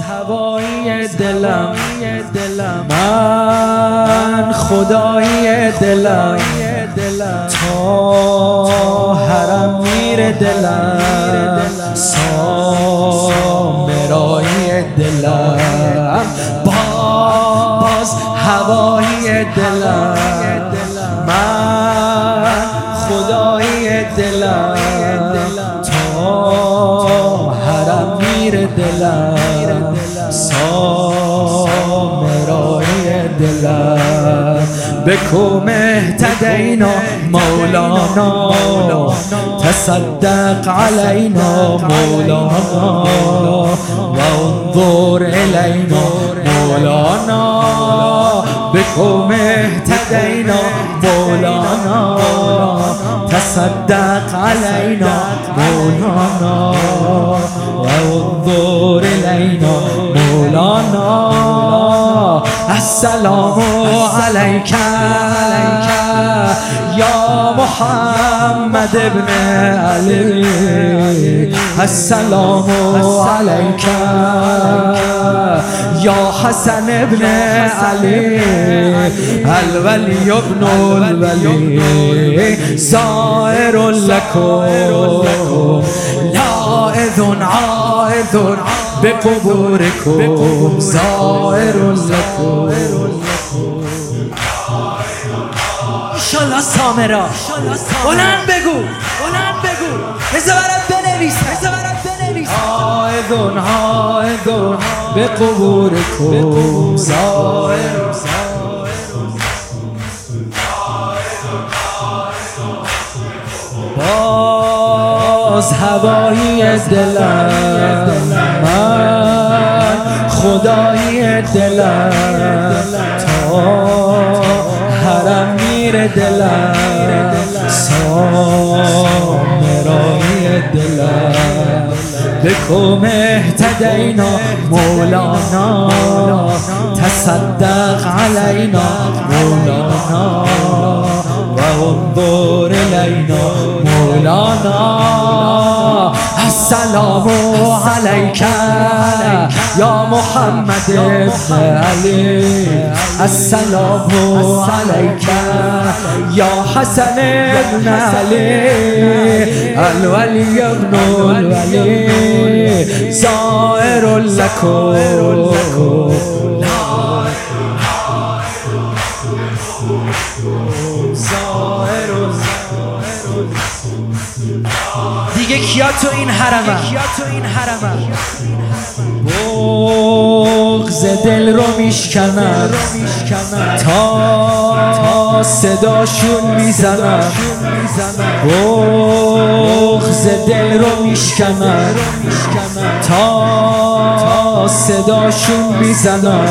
هوایی دلم من خدایی دلم تا حرم میره دلم سامرایی دلم باز هوایی دلم من خدایی دلم. دلم. سامرای دلم بکو اهتدینا مولانا. تصدق علينا مولانا. وانظر إلينا مولانا. بكم اهتدينا مولانا. تصدق علينا مولانا وانظر إلينا مولانا. السلام عليك يا محمد ابن علي السلام عليك يا حسن ابن علي الولي ابن الولي زائر لكم لاعذ عائذ بقبوركم زائر لكم انشالله سامرا. بلند بگو. بلند بگو. بذار برات بنویسم. بذار برات بنویسم. عائذ عائذ بقبوركم زائر باز هوایی دلم. من خدای دلم. تا حرم میره دلم. سامرای دلم. بكم اهتدينا مولانا. تصدق علينا مولانا. وانظر إلينا مولانا. السلام عليك يا محمد ابن علي السلام عليك يا حسن ابن علي الولي ابن الولي زائر لكم دیگه کیا حرمم کیا تو این حرمم بغز دل رو میشکنم تا صداشون می‌زنم. بغز دل رو میشکنم تا صداشون می‌زنم.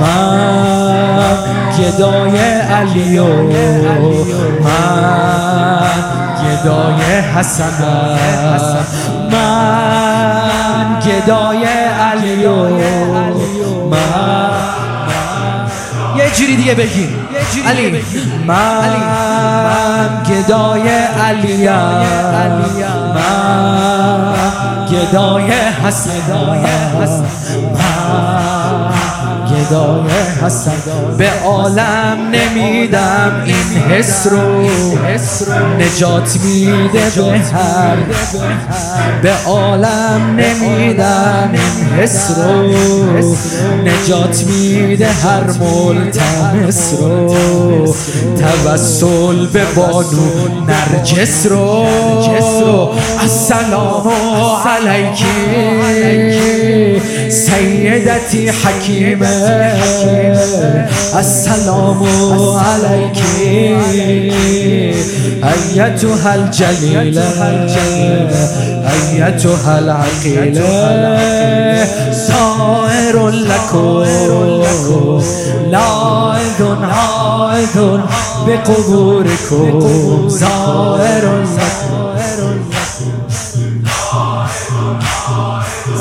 من گدای علی و من گدای حسنم من گدای علی و من. یه جوری دیگه بگین علی من گدای علی من گدای حسن من گدای حسن به عالم نمیدم این حس رو. نجات میده به هر. به عالم نمیدم این حس رو. نجات میده هر ملتمس رو. توسل به بانو نرجس رو. السلام علیکی. سیدتی حکیمه السلام علیکی ایتها الجلیله ایتها العقیله سائر لکم. لاعذ عائذ بقبوركم زائر لكم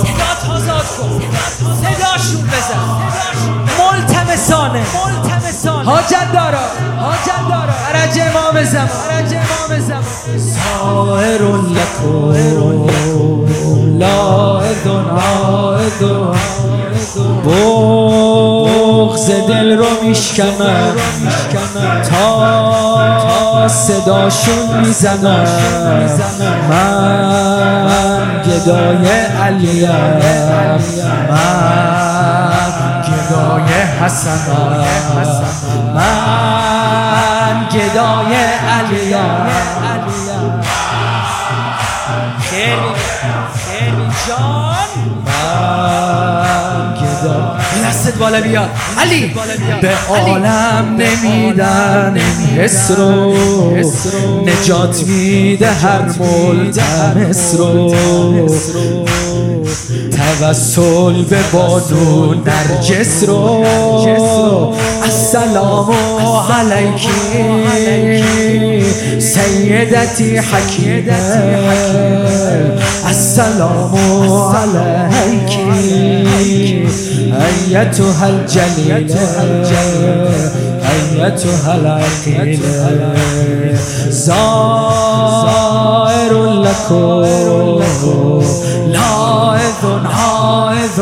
صدات آزاد کن. صداشون بزن. ملتمسانه. ملتمسانه. حاجت دارا. حاجت دارا. عرج امام زمان. عرج امام زمان. سائر لكم لاعذ عائذ بغز دل رو میشکنم تا صداشون می‌زنم من گدای علیم حسنم من گدای علیم خیلی جان دستت بالا بیاد علی به عالم نمیدن. حس رو نجات میده هر ملتمس رو توسل به بانو نرجس رو السلام علیکی. سیدتی حکیمه السلام علیکی. ایتها الجلیله ایتها العقیله زائر لکم. لاعذ حائذ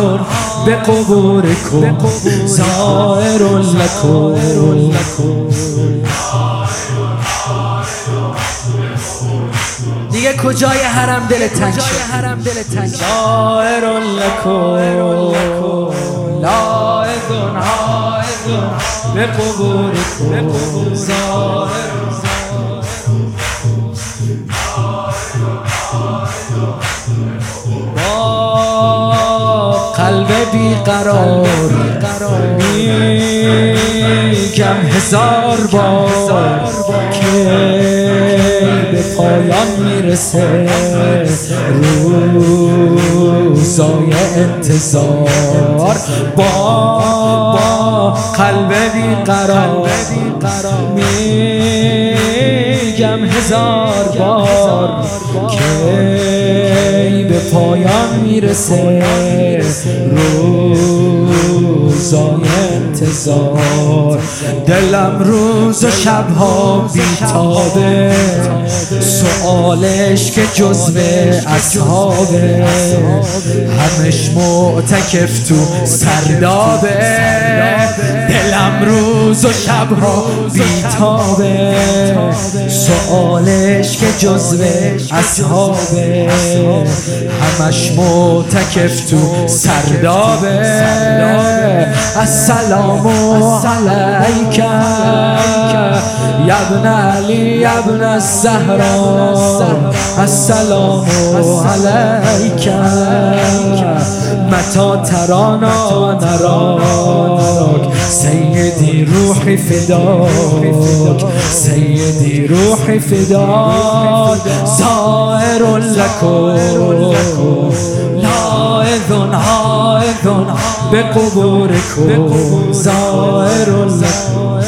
به قبورکم زائر لکم. دیگه کجای حرم دل تنگ شد؟ حرم دل تنگ زائر لکم. لاعذ قبورکم زائر با قلب بیقرار. میگم هزار بار که به پایان می‌رسه روزای انتظار. با قلب بیقرار میگم هزار بار که به پایان می‌رسه روزای انتظار. دلم روز و شبها بیتابه. سوالش که جزو اصحابه. همش معتکف تو سردابه. دلم روز و شبها بیتابه. سوالش که جزو اصحابه. همش معتکف تو سردابه. السلام علیک. یبن علی یبن الزهرا. السلام علیک. متا ترانا و نراک. سیدی روحی فداک. سیدی روحی فداک. زائر لکم. لاعذ حائذ به قبورکم زائر لکم